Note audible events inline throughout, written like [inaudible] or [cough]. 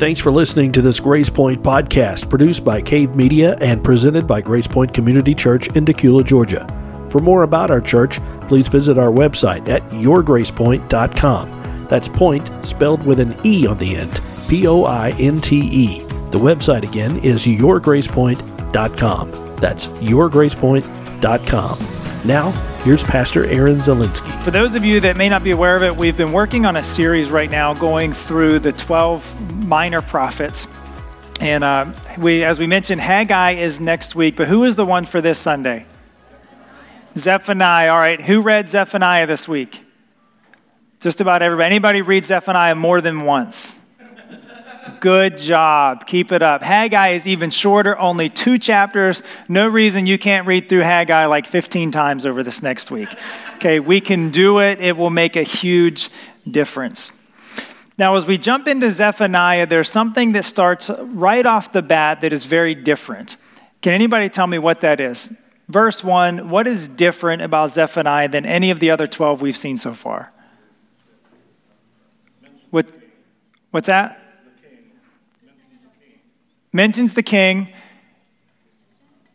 Thanks for listening to this Grace Pointe podcast produced by Cave Media and presented by Grace Pointe Community Church in Dacula, Georgia. For more about our church, please visit our website at yourgracepointe.com. That's point spelled with an E on the end, P O I N T E. The website again is yourgracepointe.com. That's yourgracepointe.com. Now, here's Pastor Aaron Zielinski. For those of you that may not be aware of it, we've been working on a series right now going through the 12 minor prophets. And uh, we, as we mentioned, Haggai is next week, but who is the one for this Sunday? Zephaniah. All right, who read Zephaniah this week? Just about everybody. Anybody read Zephaniah more than once? Good job. Keep it up. Haggai is even shorter, only two chapters. No reason you can't read through Haggai like 15 times over this next week. Okay, we can do it. It will make a huge difference. Now, as we jump into Zephaniah, there's something that starts right off the bat that is very different. Can anybody tell me what that is? Verse 1 What is different about Zephaniah than any of the other 12 we've seen so far? What, what's that? Mentions the king,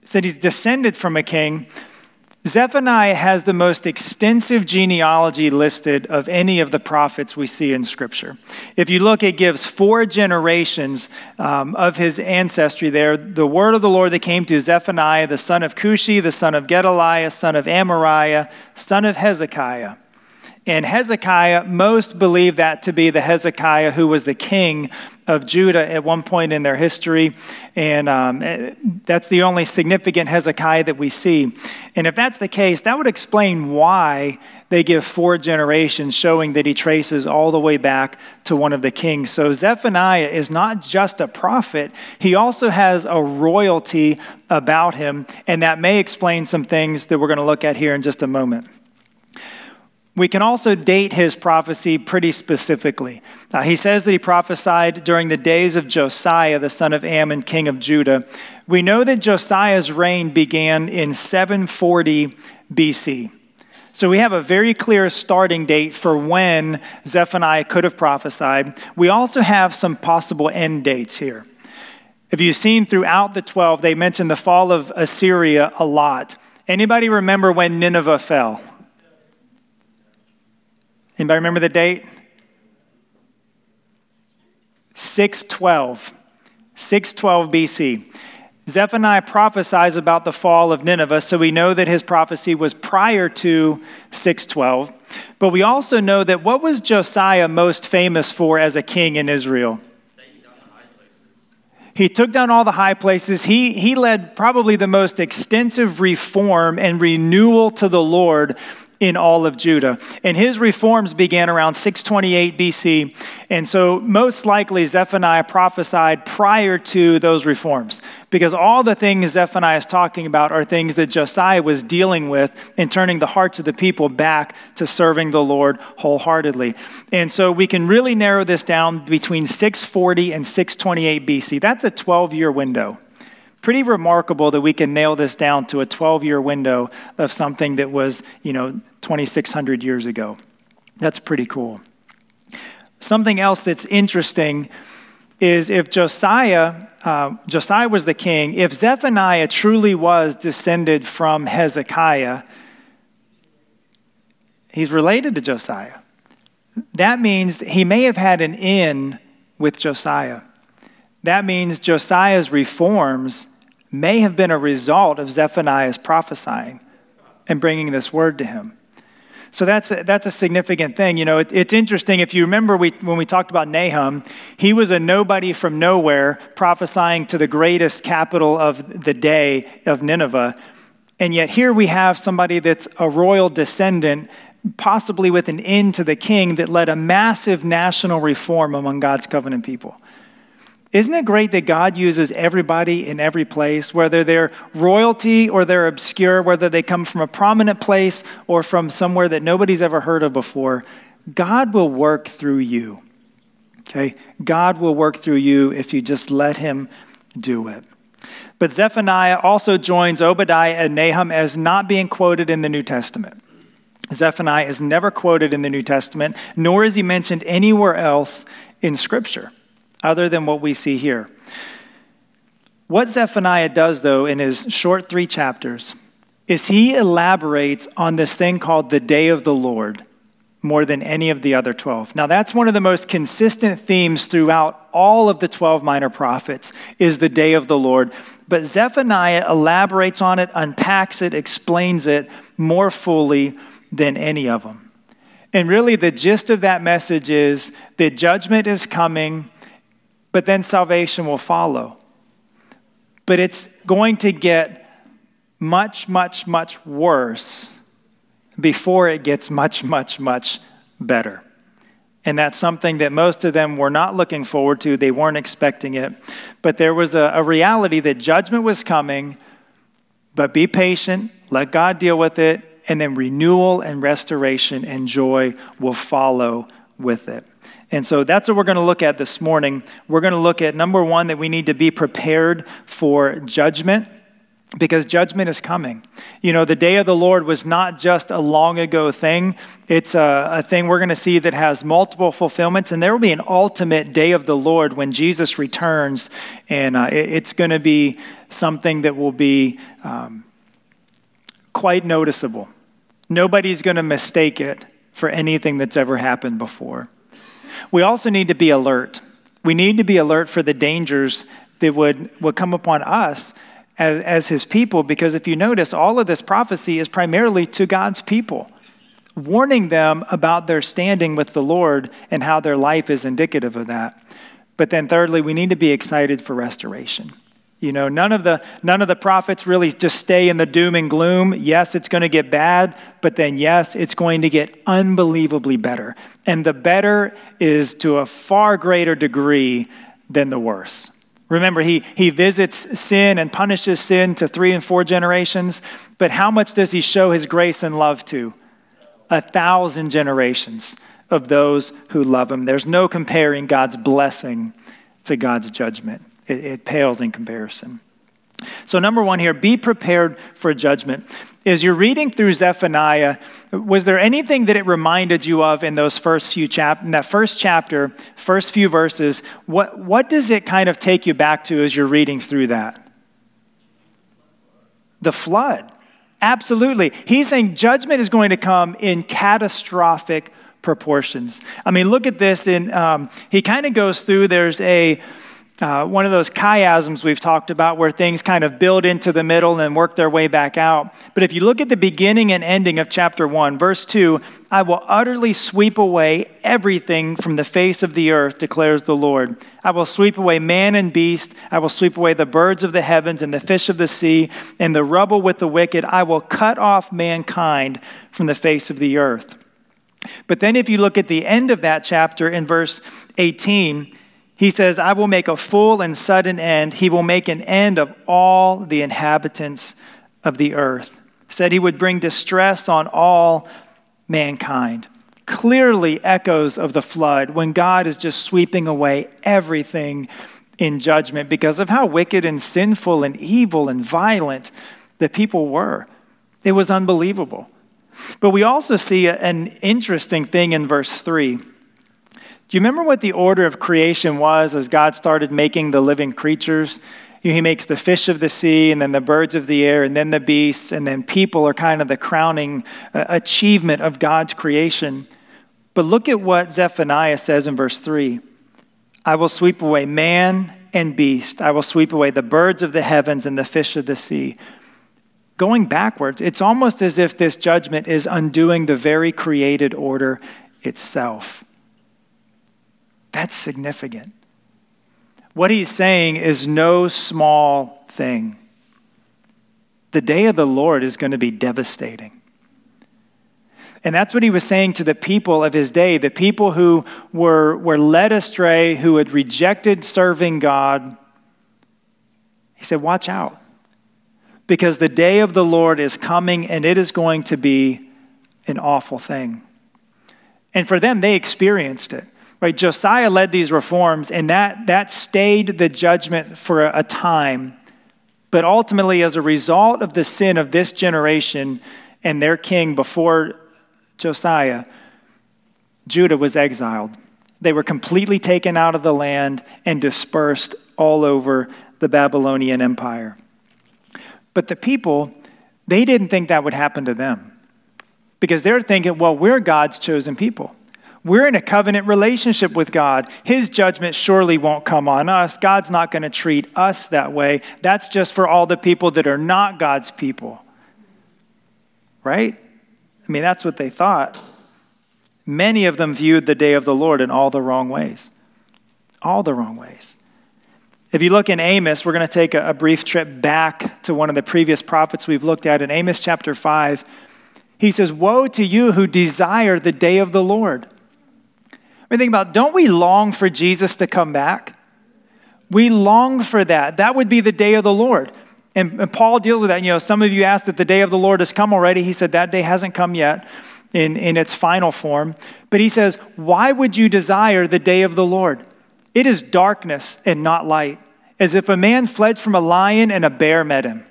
said he's descended from a king. Zephaniah has the most extensive genealogy listed of any of the prophets we see in Scripture. If you look, it gives four generations um, of his ancestry there. The word of the Lord that came to Zephaniah, the son of Cushi, the son of Gedaliah, son of Amariah, son of Hezekiah. And Hezekiah, most believe that to be the Hezekiah who was the king of Judah at one point in their history. And um, eh, that's the only significant Hezekiah that we see. And if that's the case, that would explain why they give four generations, showing that he traces all the way back to one of the kings. So Zephaniah is not just a prophet, he also has a royalty about him. And that may explain some things that we're going to look at here in just a moment. We can also date his prophecy pretty specifically. Uh, he says that he prophesied during the days of Josiah, the son of Amon, king of Judah. We know that Josiah's reign began in 740 BC. So we have a very clear starting date for when Zephaniah could have prophesied. We also have some possible end dates here. If you've seen throughout the 12, they mention the fall of Assyria a lot. Anybody remember when Nineveh fell? Anybody remember the date? 612. 612 BC. Zephaniah prophesies about the fall of Nineveh, so we know that his prophecy was prior to 612. But we also know that what was Josiah most famous for as a king in Israel? He took down all the high places. He, he led probably the most extensive reform and renewal to the Lord in all of Judah. And his reforms began around 628 BC. And so, most likely, Zephaniah prophesied prior to those reforms because all the things Zephaniah is talking about are things that Josiah was dealing with in turning the hearts of the people back to serving the Lord wholeheartedly. And so, we can really narrow this down between 640 and 628 BC. That's a 12 year window pretty remarkable that we can nail this down to a 12 year window of something that was, you know, 2,600 years ago. That's pretty cool. Something else that's interesting is if Josiah, uh, Josiah was the king, if Zephaniah truly was descended from Hezekiah, he's related to Josiah. That means he may have had an in with Josiah. That means Josiah's reforms may have been a result of Zephaniah's prophesying and bringing this word to him. So that's a, that's a significant thing. You know, it, it's interesting. If you remember we, when we talked about Nahum, he was a nobody from nowhere prophesying to the greatest capital of the day of Nineveh. And yet here we have somebody that's a royal descendant, possibly with an end to the king, that led a massive national reform among God's covenant people. Isn't it great that God uses everybody in every place, whether they're royalty or they're obscure, whether they come from a prominent place or from somewhere that nobody's ever heard of before? God will work through you. Okay? God will work through you if you just let Him do it. But Zephaniah also joins Obadiah and Nahum as not being quoted in the New Testament. Zephaniah is never quoted in the New Testament, nor is he mentioned anywhere else in Scripture. Other than what we see here. What Zephaniah does, though, in his short three chapters, is he elaborates on this thing called the day of the Lord more than any of the other 12. Now that's one of the most consistent themes throughout all of the 12 minor prophets is the day of the Lord. But Zephaniah elaborates on it, unpacks it, explains it more fully than any of them. And really the gist of that message is that judgment is coming, but then salvation will follow. But it's going to get much, much, much worse before it gets much, much, much better. And that's something that most of them were not looking forward to. They weren't expecting it. But there was a, a, reality that judgment was coming, but be patient, let God deal with it, and then renewal and restoration and joy will follow with it. And so that's what we're going to look at this morning. We're going to look at number one, that we need to be prepared for judgment because judgment is coming. You know, the day of the Lord was not just a long ago thing, it's a, a thing we're going to see that has multiple fulfillments, and there will be an ultimate day of the Lord when Jesus returns, and uh, it, it's going to be something that will be um, quite noticeable. Nobody's going to mistake it for anything that's ever happened before. We also need to be alert. We need to be alert for the dangers that would, would come upon us as, as his people, because if you notice, all of this prophecy is primarily to God's people, warning them about their standing with the Lord and how their life is indicative of that. But then, thirdly, we need to be excited for restoration. You know, none of the none of the prophets really just stay in the doom and gloom. Yes, it's going to get bad, but then yes, it's going to get unbelievably better. And the better is to a far greater degree than the worse. Remember, he, he visits sin and punishes sin to three and four generations, but how much does he show his grace and love to? A thousand generations of those who love him. There's no comparing God's blessing to God's judgment, it, it pales in comparison. So, number one here, be prepared for judgment. As you're reading through Zephaniah, was there anything that it reminded you of in those first few chap in that first chapter, first few verses? What, what does it kind of take you back to as you're reading through that? The flood. Absolutely. He's saying judgment is going to come in catastrophic proportions. I mean, look at this. In um, he kind of goes through. There's a uh, one of those chiasms we've talked about where things kind of build into the middle and work their way back out. But if you look at the beginning and ending of chapter 1, verse 2, I will utterly sweep away everything from the face of the earth, declares the Lord. I will sweep away man and beast. I will sweep away the birds of the heavens and the fish of the sea and the rubble with the wicked. I will cut off mankind from the face of the earth. But then if you look at the end of that chapter in verse 18, he says, I will make a full and sudden end. He will make an end of all the inhabitants of the earth. Said he would bring distress on all mankind. Clearly, echoes of the flood when God is just sweeping away everything in judgment because of how wicked and sinful and evil and violent the people were. It was unbelievable. But we also see an interesting thing in verse 3. Do you remember what the order of creation was as God started making the living creatures? He makes the fish of the sea, and then the birds of the air, and then the beasts, and then people are kind of the crowning uh, achievement of God's creation. But look at what Zephaniah says in verse 3 I will sweep away man and beast, I will sweep away the birds of the heavens and the fish of the sea. Going backwards, it's almost as if this judgment is undoing the very created order itself. That's significant. What he's saying is no small thing. The day of the Lord is going to be devastating. And that's what he was saying to the people of his day, the people who were, were led astray, who had rejected serving God. He said, Watch out, because the day of the Lord is coming and it is going to be an awful thing. And for them, they experienced it. Right? Josiah led these reforms, and that, that stayed the judgment for a, a time. But ultimately, as a result of the sin of this generation and their king before Josiah, Judah was exiled. They were completely taken out of the land and dispersed all over the Babylonian Empire. But the people, they didn't think that would happen to them because they're thinking, well, we're God's chosen people. We're in a covenant relationship with God. His judgment surely won't come on us. God's not going to treat us that way. That's just for all the people that are not God's people. Right? I mean, that's what they thought. Many of them viewed the day of the Lord in all the wrong ways. All the wrong ways. If you look in Amos, we're going to take a, brief trip back to one of the previous prophets we've looked at in Amos chapter 5. He says, Woe to you who desire the day of the Lord. I mean, think about don't we long for Jesus to come back? We long for that. That would be the day of the Lord. And, and Paul deals with that. You know, some of you asked that the day of the Lord has come already. He said that day hasn't come yet in, in its final form. But he says, Why would you desire the day of the Lord? It is darkness and not light, as if a man fled from a lion and a bear met him,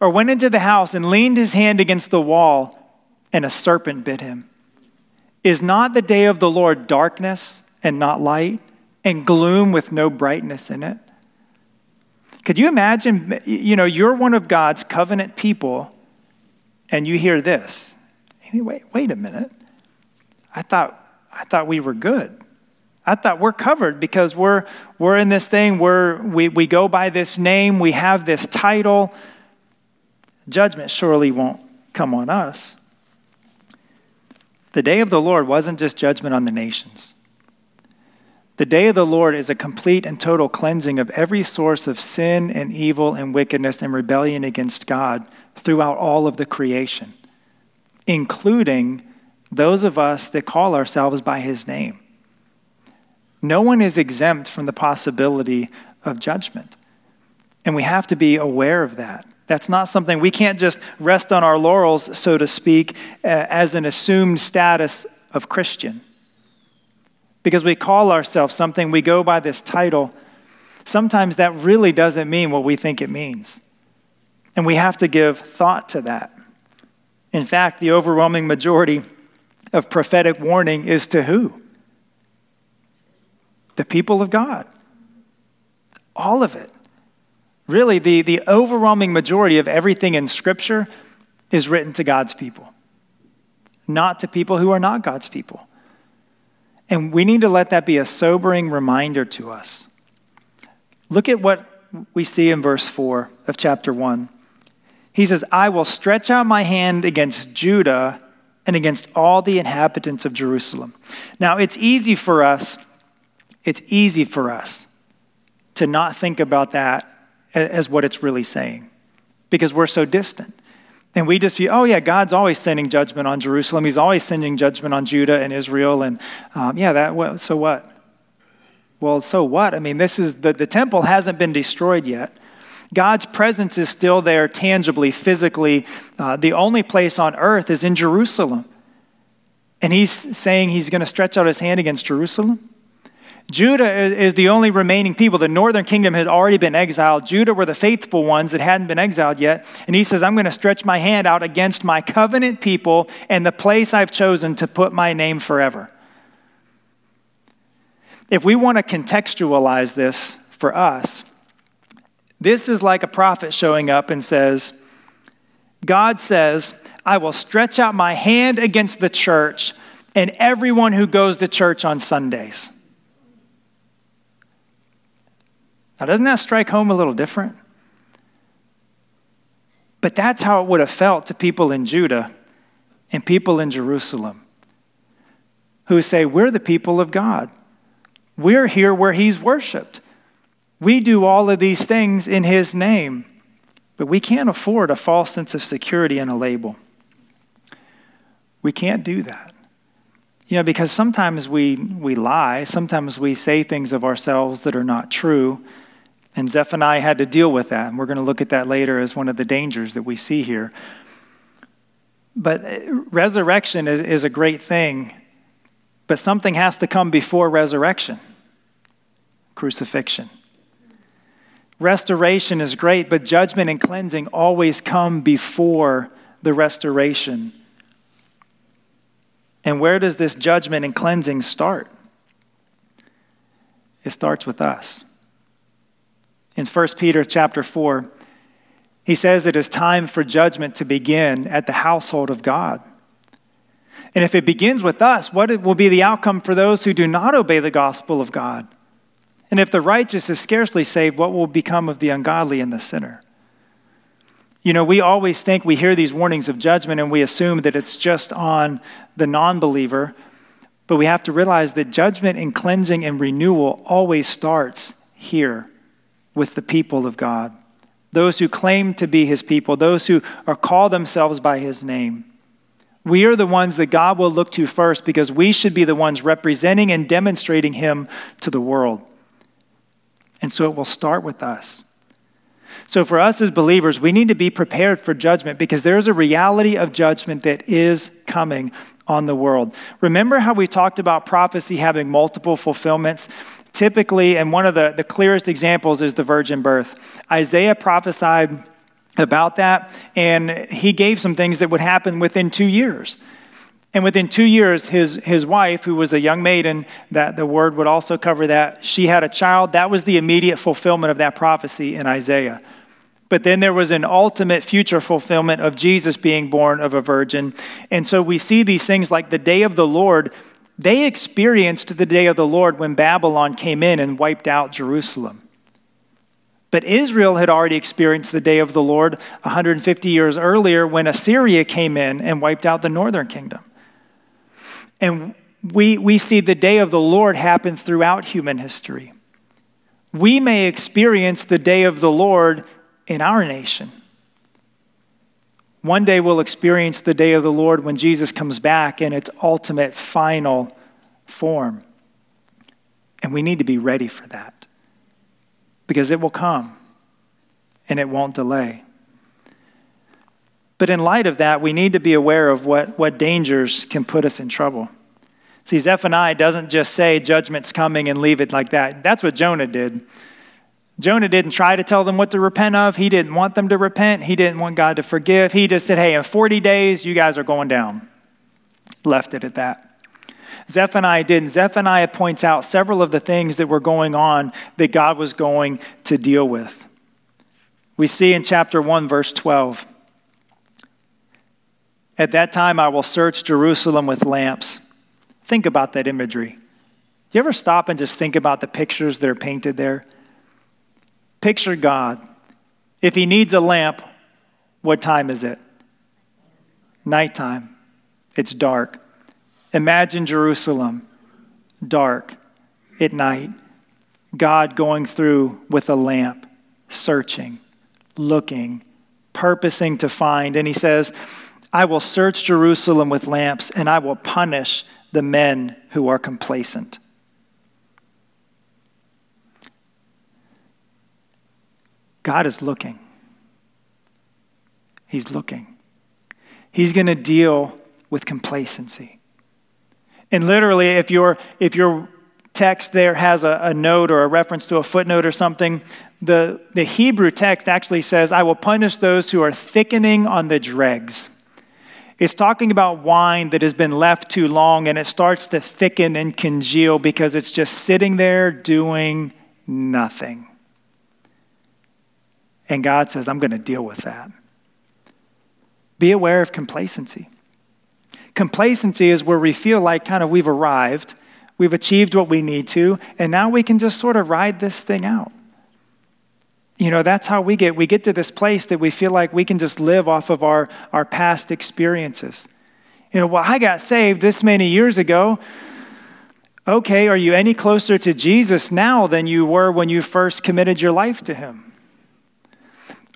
or went into the house and leaned his hand against the wall and a serpent bit him. Is not the day of the Lord darkness and not light, and gloom with no brightness in it? Could you imagine, you know, you're one of God's covenant people, and you hear this. Wait, wait a minute. I thought, I thought we were good. I thought we're covered because we're, we're in this thing where we, we go by this name, we have this title. Judgment surely won't come on us. The day of the Lord wasn't just judgment on the nations. The day of the Lord is a complete and total cleansing of every source of sin and evil and wickedness and rebellion against God throughout all of the creation, including those of us that call ourselves by his name. No one is exempt from the possibility of judgment. And we have to be aware of that. That's not something we can't just rest on our laurels, so to speak, as an assumed status of Christian. Because we call ourselves something, we go by this title. Sometimes that really doesn't mean what we think it means. And we have to give thought to that. In fact, the overwhelming majority of prophetic warning is to who? The people of God. All of it. Really, the, the overwhelming majority of everything in Scripture is written to God's people, not to people who are not God's people. And we need to let that be a sobering reminder to us. Look at what we see in verse 4 of chapter 1. He says, I will stretch out my hand against Judah and against all the inhabitants of Jerusalem. Now, it's easy for us, it's easy for us to not think about that as what it's really saying because we're so distant. And we just feel, oh, yeah, God's always sending judgment on Jerusalem. He's always sending judgment on Judah and Israel. And um, yeah, that, so what? Well, so what? I mean, this is the, the temple hasn't been destroyed yet. God's presence is still there tangibly, physically. Uh, the only place on earth is in Jerusalem. And he's saying he's going to stretch out his hand against Jerusalem? Judah is the only remaining people. The northern kingdom had already been exiled. Judah were the faithful ones that hadn't been exiled yet. And he says, I'm going to stretch my hand out against my covenant people and the place I've chosen to put my name forever. If we want to contextualize this for us, this is like a prophet showing up and says, God says, I will stretch out my hand against the church and everyone who goes to church on Sundays. Now, doesn't that strike home a little different? But that's how it would have felt to people in Judah and people in Jerusalem who say, We're the people of God. We're here where He's worshiped. We do all of these things in His name, but we can't afford a false sense of security and a label. We can't do that. You know, because sometimes we, we lie, sometimes we say things of ourselves that are not true and Zephaniah had to deal with that. And we're going to look at that later as one of the dangers that we see here. But uh, resurrection is, is a great thing, but something has to come before resurrection crucifixion. Restoration is great, but judgment and cleansing always come before the restoration. And where does this judgment and cleansing start? it starts with us. In 1 Peter chapter 4, he says it is time for judgment to begin at the household of God. And if it begins with us, what will be the outcome for those who do not obey the gospel of God? And if the righteous is scarcely saved, what will become of the ungodly and the sinner? You know, we always think we hear these warnings of judgment and we assume that it's just on the non believer, but we have to realize that judgment and cleansing and renewal always starts here with the people of God. Those who claim to be his people, those who are call themselves by his name. We are the ones that God will look to first because we should be the ones representing and demonstrating him to the world. And so it will start with us. So, for us as believers, we need to be prepared for judgment because there's a reality of judgment that is coming on the world. Remember how we talked about prophecy having multiple fulfillments? Typically, and one of the, the clearest examples is the virgin birth. Isaiah prophesied about that, and he gave some things that would happen within two years. And within two years, his, his wife, who was a young maiden, that the word would also cover that, she had a child. That was the immediate fulfillment of that prophecy in Isaiah. But then there was an ultimate future fulfillment of Jesus being born of a virgin. And so we see these things like the day of the Lord. They experienced the day of the Lord when Babylon came in and wiped out Jerusalem. But Israel had already experienced the day of the Lord 150 years earlier when Assyria came in and wiped out the northern kingdom. And we, we see the day of the Lord happen throughout human history. We may experience the day of the Lord in our nation. One day we'll experience the day of the Lord when Jesus comes back in its ultimate final form. And we need to be ready for that because it will come and it won't delay. But in light of that, we need to be aware of what, what dangers can put us in trouble. See, Zephaniah doesn't just say judgment's coming and leave it like that. That's what Jonah did. Jonah didn't try to tell them what to repent of. He didn't want them to repent. He didn't want God to forgive. He just said, hey, in 40 days, you guys are going down. Left it at that. Zephaniah didn't. Zephaniah points out several of the things that were going on that God was going to deal with. We see in chapter 1, verse 12. At that time, I will search Jerusalem with lamps. Think about that imagery. Do you ever stop and just think about the pictures that are painted there? Picture God. If he needs a lamp, what time is it? Nighttime. It's dark. Imagine Jerusalem, dark at night. God going through with a lamp, searching, looking, purposing to find. And he says, I will search Jerusalem with lamps, and I will punish the men who are complacent. God is looking. He's looking. He's going to deal with complacency. And literally, if your, if your text there has a, a note or a reference to a footnote or something, the, the Hebrew text actually says, I will punish those who are thickening on the dregs. It's talking about wine that has been left too long and it starts to thicken and congeal because it's just sitting there doing nothing. And God says, I'm going to deal with that. Be aware of complacency. Complacency is where we feel like kind of we've arrived, we've achieved what we need to, and now we can just sort of ride this thing out. You know, that's how we get. We get to this place that we feel like we can just live off of our, our past experiences. You know, well, I got saved this many years ago. Okay, are you any closer to Jesus now than you were when you first committed your life to Him?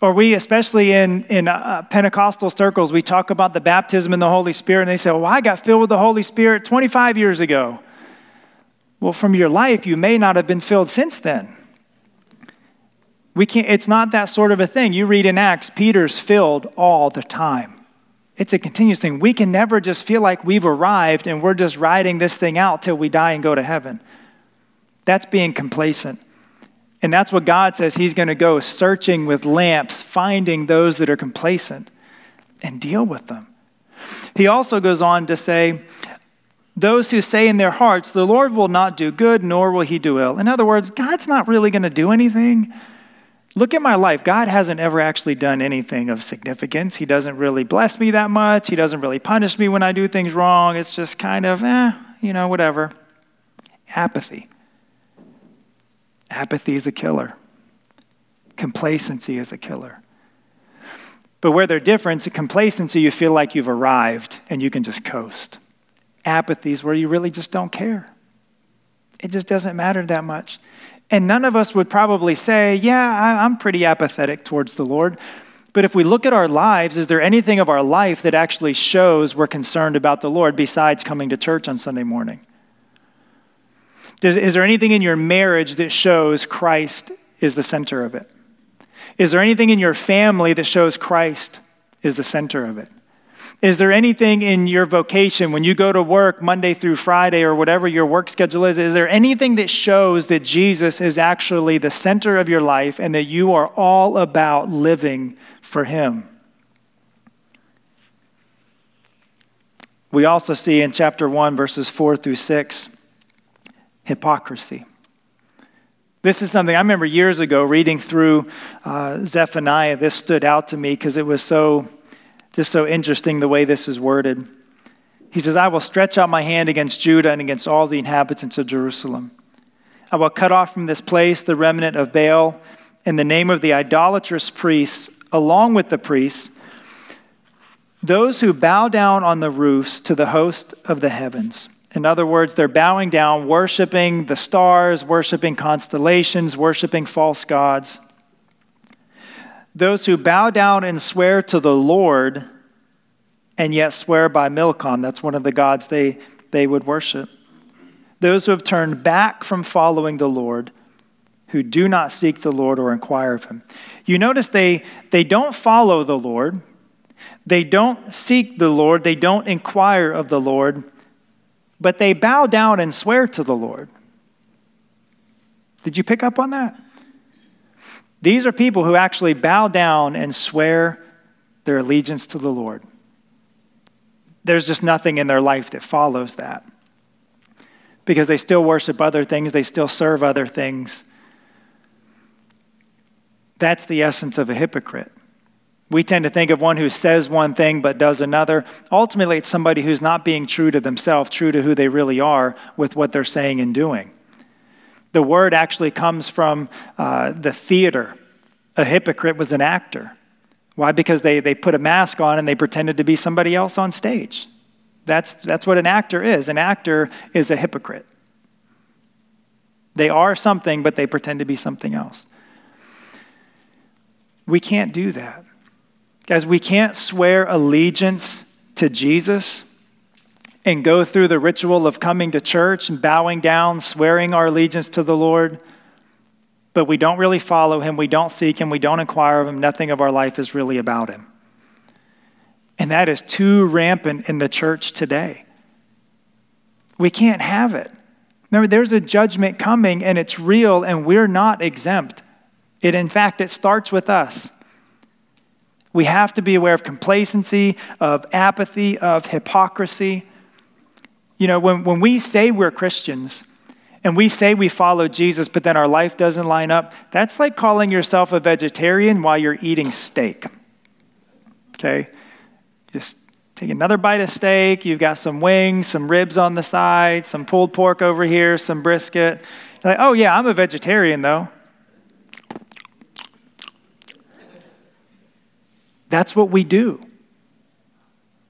Or we, especially in, in uh, Pentecostal circles, we talk about the baptism in the Holy Spirit, and they say, Well, I got filled with the Holy Spirit 25 years ago. Well, from your life, you may not have been filled since then. We can't, it's not that sort of a thing. You read in Acts, Peter's filled all the time. It's a continuous thing. We can never just feel like we've arrived and we're just riding this thing out till we die and go to heaven. That's being complacent. And that's what God says He's going to go searching with lamps, finding those that are complacent and deal with them. He also goes on to say, those who say in their hearts, The Lord will not do good, nor will he do ill. In other words, God's not really going to do anything. Look at my life. God hasn't ever actually done anything of significance. He doesn't really bless me that much. He doesn't really punish me when I do things wrong. It's just kind of, eh, you know, whatever. Apathy. Apathy is a killer. Complacency is a killer. But where they're different, complacency, you feel like you've arrived and you can just coast. Apathy is where you really just don't care. It just doesn't matter that much. And none of us would probably say, Yeah, I'm pretty apathetic towards the Lord. But if we look at our lives, is there anything of our life that actually shows we're concerned about the Lord besides coming to church on Sunday morning? Does, is there anything in your marriage that shows Christ is the center of it? Is there anything in your family that shows Christ is the center of it? Is there anything in your vocation when you go to work Monday through Friday or whatever your work schedule is? Is there anything that shows that Jesus is actually the center of your life and that you are all about living for Him? We also see in chapter 1, verses 4 through 6, hypocrisy. This is something I remember years ago reading through uh, Zephaniah. This stood out to me because it was so, just so interesting the way this is worded. He says, I will stretch out my hand against Judah and against all the inhabitants of Jerusalem. I will cut off from this place the remnant of Baal in the name of the idolatrous priests, along with the priests, those who bow down on the roofs to the host of the heavens. In other words, they're bowing down, worshiping the stars, worshiping constellations, worshiping false gods. Those who bow down and swear to the Lord and yet swear by Milcom, that's one of the gods they, they would worship. Those who have turned back from following the Lord, who do not seek the Lord or inquire of him. You notice they, they don't follow the Lord, they don't seek the Lord, they don't inquire of the Lord but they bow down and swear to the Lord. Did you pick up on that? These are people who actually bow down and swear their allegiance to the Lord. There's just nothing in their life that follows that because they still worship other things, they still serve other things. That's the essence of a hypocrite. We tend to think of one who says one thing but does another. Ultimately, it's somebody who's not being true to themselves, true to who they really are with what they're saying and doing. The word actually comes from uh, the theater. A hypocrite was an actor. Why? Because they, they put a mask on and they pretended to be somebody else on stage. That's, that's what an actor is. An actor is a hypocrite. They are something, but they pretend to be something else. We can't do that. Guys, we can't swear allegiance to Jesus and go through the ritual of coming to church and bowing down, swearing our allegiance to the Lord, but we don't really follow him, we don't seek him, we don't inquire of him, nothing of our life is really about him. And that is too rampant in the church today. We can't have it. Remember, there's a judgment coming and it's real, and we're not exempt. It, in fact, it starts with us. We have to be aware of complacency, of apathy, of hypocrisy. You know, when, when we say we're Christians and we say we follow Jesus, but then our life doesn't line up, that's like calling yourself a vegetarian while you're eating steak. Okay? Just take another bite of steak. You've got some wings, some ribs on the side, some pulled pork over here, some brisket. You're like, oh, yeah, I'm a vegetarian though. That's what we do.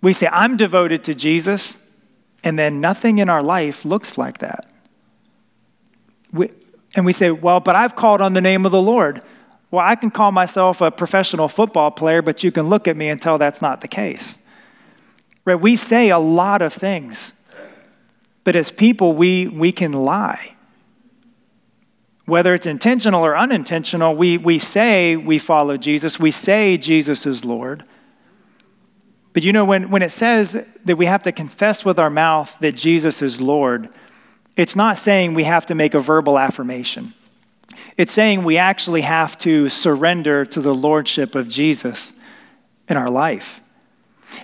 We say, I'm devoted to Jesus, and then nothing in our life looks like that. We, and we say, Well, but I've called on the name of the Lord. Well, I can call myself a professional football player, but you can look at me and tell that's not the case. Right? We say a lot of things, but as people, we, we can lie whether it's intentional or unintentional, we, we say we follow Jesus, we say Jesus is Lord. But you know, when, when it says that we have to confess with our mouth that Jesus is Lord, it's not saying we have to make a verbal affirmation. It's saying we actually have to surrender to the Lordship of Jesus in our life.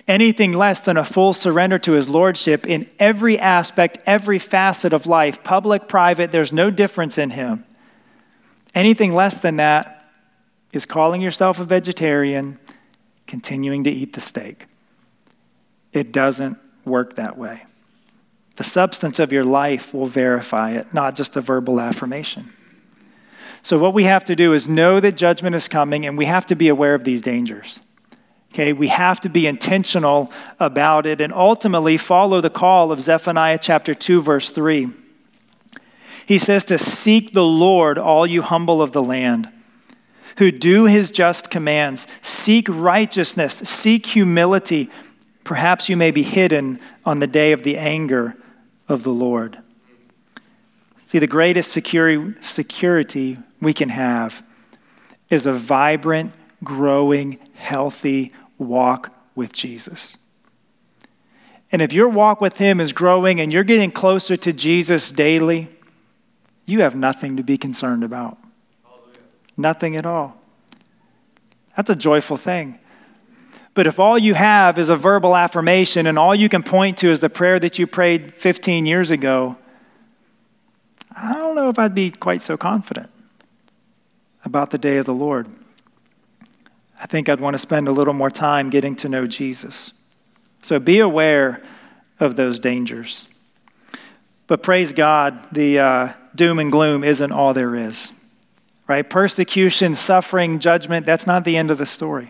Anything less than a full surrender to his lordship in every aspect, every facet of life, public, private, there's no difference in him. Anything less than that is calling yourself a vegetarian, continuing to eat the steak. It doesn't work that way. The substance of your life will verify it, not just a verbal affirmation. So, what we have to do is know that judgment is coming, and we have to be aware of these dangers. Okay, we have to be intentional about it and ultimately follow the call of Zephaniah chapter 2, verse 3. He says to seek the Lord, all you humble of the land, who do his just commands. Seek righteousness, seek humility. Perhaps you may be hidden on the day of the anger of the Lord. See, the greatest security, security we can have is a vibrant, growing, healthy walk with Jesus. And if your walk with Him is growing and you're getting closer to Jesus daily, you have nothing to be concerned about. Hallelujah. Nothing at all. That's a joyful thing. But if all you have is a verbal affirmation and all you can point to is the prayer that you prayed 15 years ago, I don't know if I'd be quite so confident about the day of the Lord. I think I'd want to spend a little more time getting to know Jesus. So be aware of those dangers. But praise God, the uh, doom and gloom isn't all there is, right? Persecution, suffering, judgment, that's not the end of the story.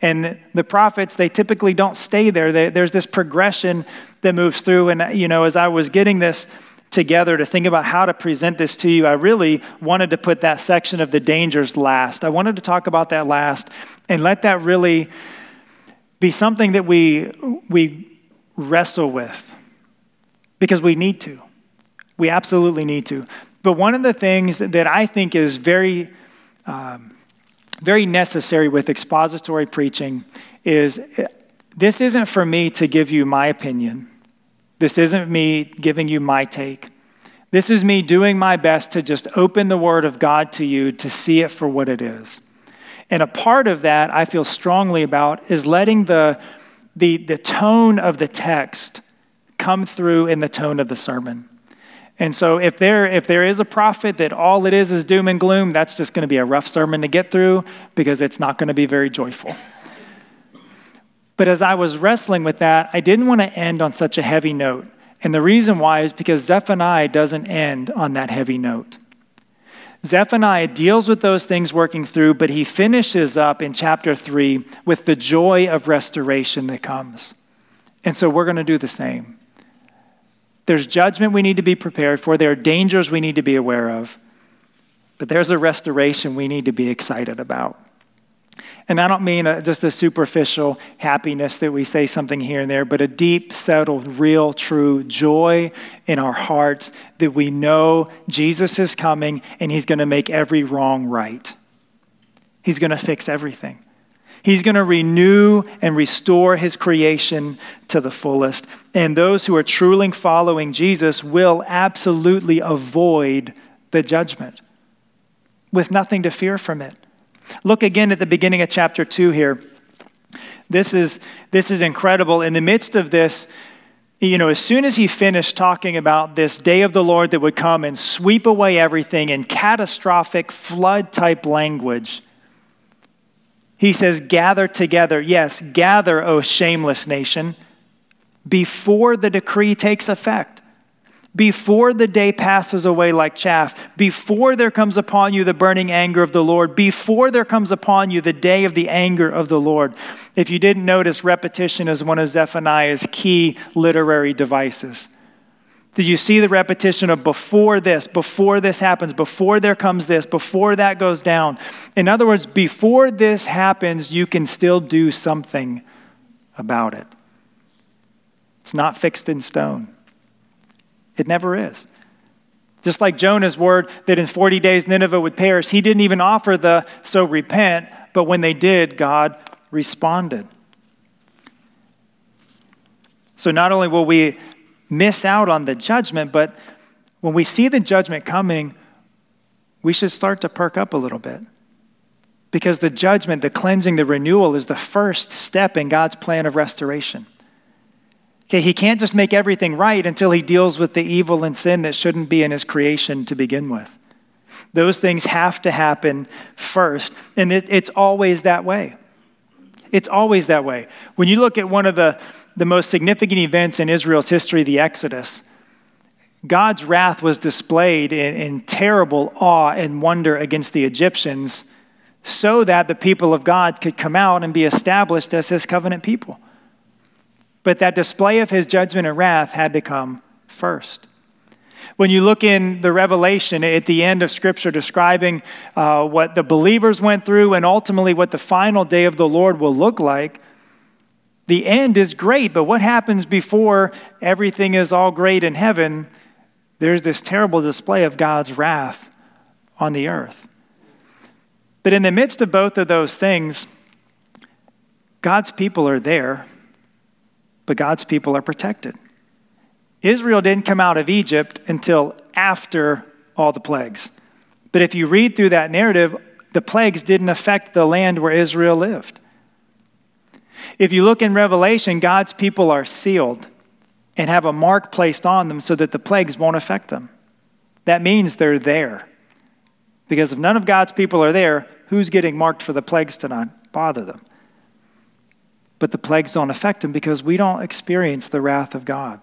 And the prophets, they typically don't stay there. They, there's this progression that moves through. And, you know, as I was getting this, together to think about how to present this to you, I really wanted to put that section of the dangers last. I wanted to talk about that last and let that really be something that we, we wrestle with because we need to. We absolutely need to. But one of the things that I think is very, um, very necessary with expository preaching is this isn't for me to give you my opinion. This isn't me giving you my take. This is me doing my best to just open the Word of God to you to see it for what it is. And a part of that I feel strongly about is letting the, the, the tone of the text come through in the tone of the sermon. And so if there, if there is a prophet that all it is is doom and gloom, that's just going to be a rough sermon to get through because it's not going to be very joyful. But as I was wrestling with that, I didn't want to end on such a heavy note. And the reason why is because Zephaniah doesn't end on that heavy note. Zephaniah deals with those things working through, but he finishes up in chapter 3 with the joy of restoration that comes. And so we're going to do the same. There's judgment we need to be prepared for, there are dangers we need to be aware of, but there's a restoration we need to be excited about. And I don't mean a, just a superficial happiness that we say something here and there, but a deep, settled, real, true joy in our hearts that we know Jesus is coming and he's going to make every wrong right. He's going to fix everything. He's going to renew and restore his creation to the fullest. And those who are truly following Jesus will absolutely avoid the judgment with nothing to fear from it. Look again at the beginning of chapter 2 here. This is, this is incredible. In the midst of this, you know, as soon as he finished talking about this day of the Lord that would come and sweep away everything in catastrophic flood type language, he says, Gather together. Yes, gather, O shameless nation, before the decree takes effect before the day passes away like chaff, before there comes upon you the burning anger of the Lord, before there comes upon you the day of the anger of the Lord. If you didn't notice, repetition is one of Zephaniah's key literary devices. Did you see the repetition of before this, before this happens, before there comes this, before that goes down? In other words, before this happens, you can still do something about it. It's not fixed in stone. It never is. Just like Jonah's word that in 40 days Nineveh would perish, he didn't even offer the so repent, but when they did, God responded. So not only will we miss out on the judgment, but when we see the judgment coming, we should start to perk up a little bit because the judgment, the cleansing, the renewal is the first step in God's plan of restoration. Okay, he can't just make everything right until he deals with the evil and sin that shouldn't be in his creation to begin with. Those things have to happen first, and it, it's always that way. It's always that way. When you look at one of the, the most significant events in Israel's history, the Exodus, God's wrath was displayed in, in terrible awe and wonder against the Egyptians so that the people of God could come out and be established as his covenant people. But that display of his judgment and wrath had to come first. When you look in the Revelation at the end of Scripture describing uh, what the believers went through and ultimately what the final day of the Lord will look like, the end is great, but what happens before everything is all great in heaven? There's this terrible display of God's wrath on the earth. But in the midst of both of those things, God's people are there but God's people are protected. Israel didn't come out of Egypt until after all the plagues. But if you read through that narrative, the plagues didn't affect the land where Israel lived. If you look in Revelation, God's people are sealed and have a mark placed on them so that the plagues won't affect them. That means they're there. Because if none of God's people are there, who's getting marked for the plagues to not bother them? but the plagues don't affect them because we don't experience the wrath of God.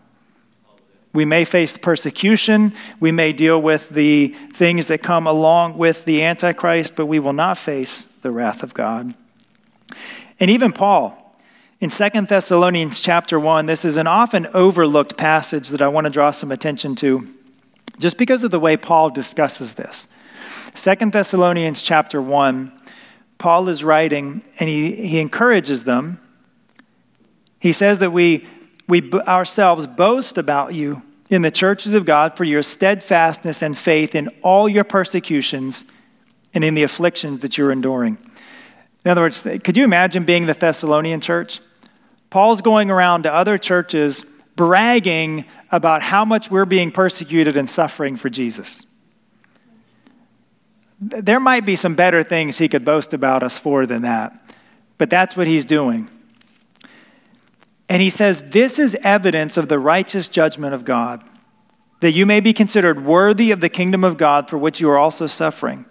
We may face persecution, we may deal with the things that come along with the Antichrist, but we will not face the wrath of God. And even Paul, in Second Thessalonians chapter 1, this is an often overlooked passage that I want to draw some attention to just because of the way Paul discusses this. Second Thessalonians chapter 1, Paul is writing and he, he encourages them he says that we, we ourselves boast about you in the churches of God for your steadfastness and faith in all your persecutions and in the afflictions that you're enduring. In other words, could you imagine being the Thessalonian church? Paul's going around to other churches bragging about how much we're being persecuted and suffering for Jesus. There might be some better things he could boast about us for than that, but that's what he's doing. And he says, This is evidence of the righteous judgment of God, that you may be considered worthy of the kingdom of God for which you are also suffering.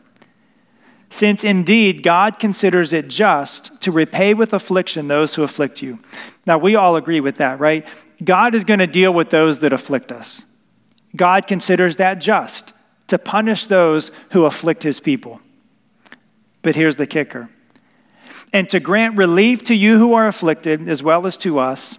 Since indeed God considers it just to repay with affliction those who afflict you. Now, we all agree with that, right? God is going to deal with those that afflict us. God considers that just to punish those who afflict his people. But here's the kicker and to grant relief to you who are afflicted, as well as to us,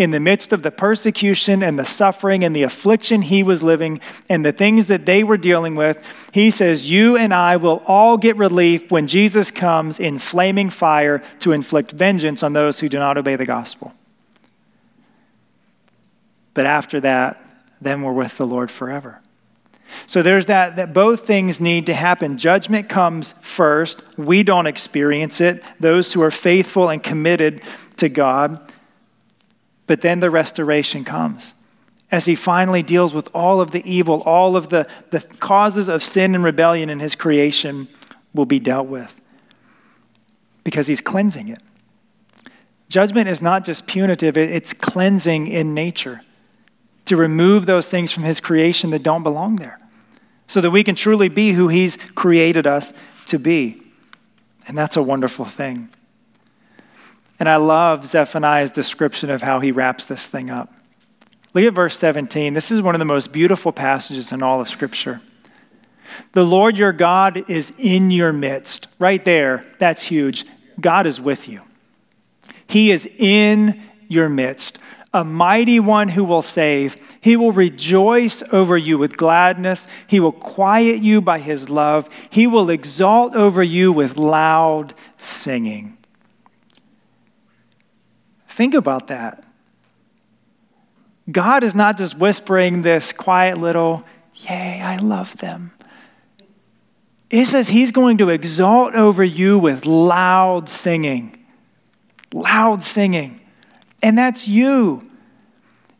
in the midst of the persecution and the suffering and the affliction he was living and the things that they were dealing with. He says, You and I will all get relief when Jesus comes in flaming fire to inflict vengeance on those who do not obey the gospel. But after that, then we're with the Lord forever. So there's that, that both things need to happen. Judgment comes first. We don't experience it, those who are faithful and committed to God. But then the restoration comes as he finally deals with all of the evil, all of the, the causes of sin and rebellion in his creation will be dealt with because he's cleansing it. Judgment is not just punitive, it's cleansing in nature to remove those things from his creation that don't belong there so that we can truly be who he's created us to be. And that's a wonderful thing. And I love Zephaniah's description of how he wraps this thing up. Look at verse 17. This is one of the most beautiful passages in all of Scripture. The Lord your God is in your midst. Right there, that's huge. God is with you. He is in your midst a mighty one who will save. He will rejoice over you with gladness. He will quiet you by his love. He will exalt over you with loud singing. Think about that. God is not just whispering this quiet little, Yay, I love them. It says He's going to exalt over you with loud singing. Loud singing. And that's you.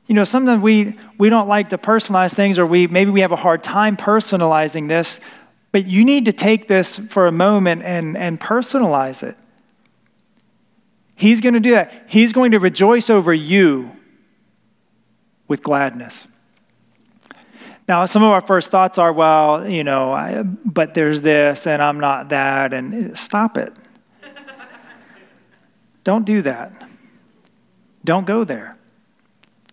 You know, sometimes we, we don't like to personalize things, or we maybe we have a hard time personalizing this, but you need to take this for a moment and, and personalize it. He's going to do that. He's going to rejoice over you with gladness. Now, some of our first thoughts are, well, you know, I, but there's this and I'm not that, and stop it. [laughs] Don't do that. Don't go there.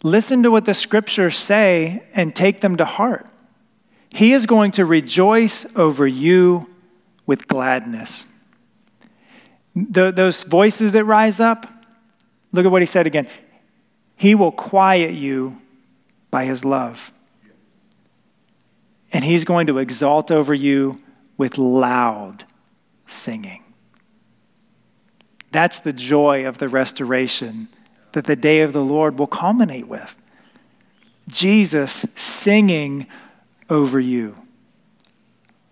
Listen to what the scriptures say and take them to heart. He is going to rejoice over you with gladness. The, those voices that rise up, look at what he said again. He will quiet you by his love. And he's going to exalt over you with loud singing. That's the joy of the restoration that the day of the Lord will culminate with. Jesus singing over you.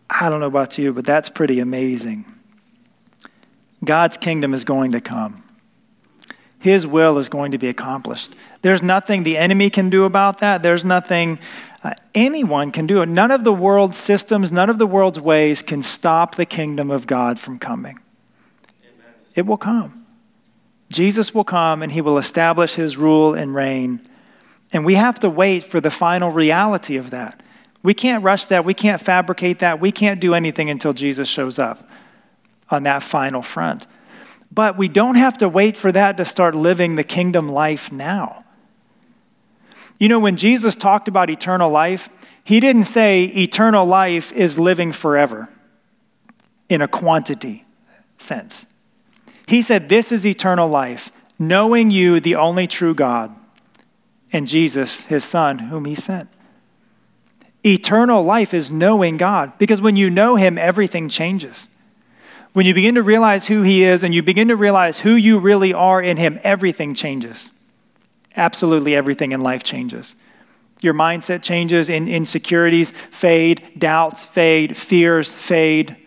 I don't know about you, but that's pretty amazing. God's kingdom is going to come. His will is going to be accomplished. There's nothing the enemy can do about that. There's nothing uh, anyone can do. None of the world's systems, none of the world's ways can stop the kingdom of God from coming. Amen. It will come. Jesus will come and he will establish his rule and reign. And we have to wait for the final reality of that. We can't rush that. We can't fabricate that. We can't do anything until Jesus shows up on that final front. But we don't have to wait for that to start living the kingdom life now. You know, when Jesus talked about eternal life, he didn't say eternal life is living forever in a quantity sense. He said, This is eternal life, knowing you, the only true God, and Jesus, his Son, whom he sent. Eternal life is knowing God because when you know him, everything changes. When you begin to realize who He is and you begin to realize who you really are in Him, everything changes. Absolutely everything in life changes. Your mindset changes, insecurities fade, doubts fade, fears fade,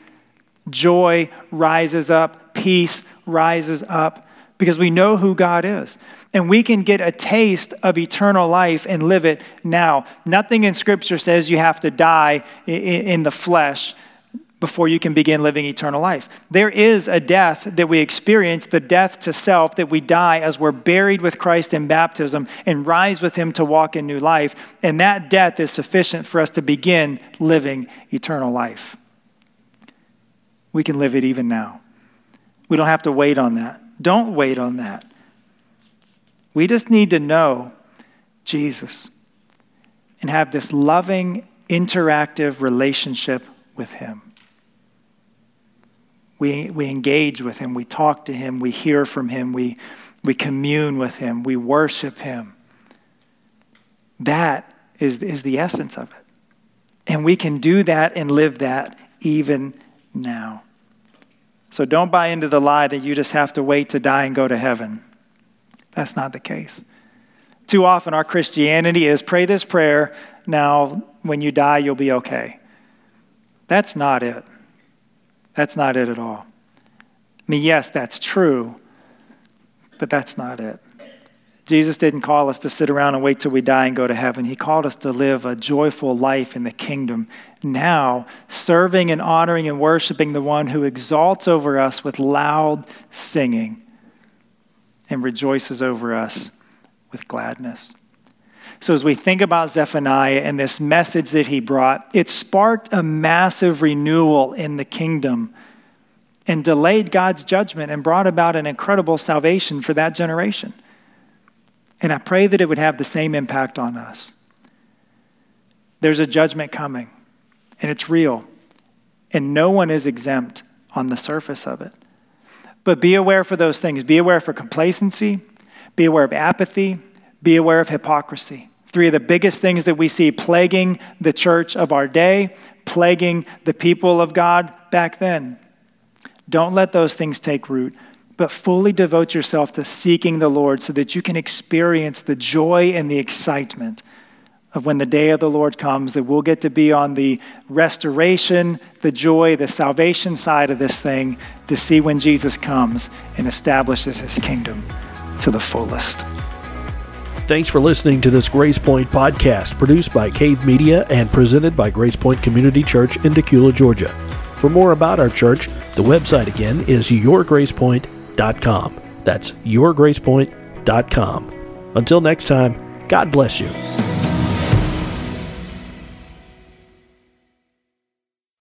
joy rises up, peace rises up because we know who God is. And we can get a taste of eternal life and live it now. Nothing in Scripture says you have to die in the flesh before you can begin living eternal life. There is a death that we experience, the death to self, that we die as we're buried with Christ in baptism and rise with Him to walk in new life. And that death is sufficient for us to begin living eternal life. We can live it even now. We don't have to wait on that. Don't wait on that. We just need to know Jesus and have this loving, interactive relationship with Him. We, we engage with him, we talk to him, we hear from him, we, we commune with him, we worship him. That is, is the essence of it. And we can do that and live that even now. So don't buy into the lie that you just have to wait to die and go to heaven. That's not the case. Too often, our Christianity is pray this prayer, now when you die, you'll be okay. That's not it. That's not it at all. I mean, yes, that's true, but that's not it. Jesus didn't call us to sit around and wait till we die and go to heaven. He called us to live a joyful life in the kingdom now, serving and honoring and worshiping the one who exalts over us with loud singing and rejoices over us with gladness. So, as we think about Zephaniah and this message that he brought, it sparked a massive renewal in the kingdom and delayed God's judgment and brought about an incredible salvation for that generation. And I pray that it would have the same impact on us. There's a judgment coming, and it's real, and no one is exempt on the surface of it. But be aware for those things. Be aware for complacency, be aware of apathy, be aware of hypocrisy. Three of the biggest things that we see plaguing the church of our day, plaguing the people of God back then. Don't let those things take root. but fully devote yourself to seeking the Lord so that you can experience the joy and the excitement of when the day of the Lord comes, that we'll get to be on the restoration, the joy, the salvation side of this thing to see when Jesus comes and establishes his kingdom to the fullest. Thanks for listening to this Grace Pointe podcast produced by Cave Media and presented by Grace Pointe Community Church in Dacula, Georgia. For more about our church, the website again is yourgracepointe.com. That's yourgracepointe.com. Until next time, God bless you.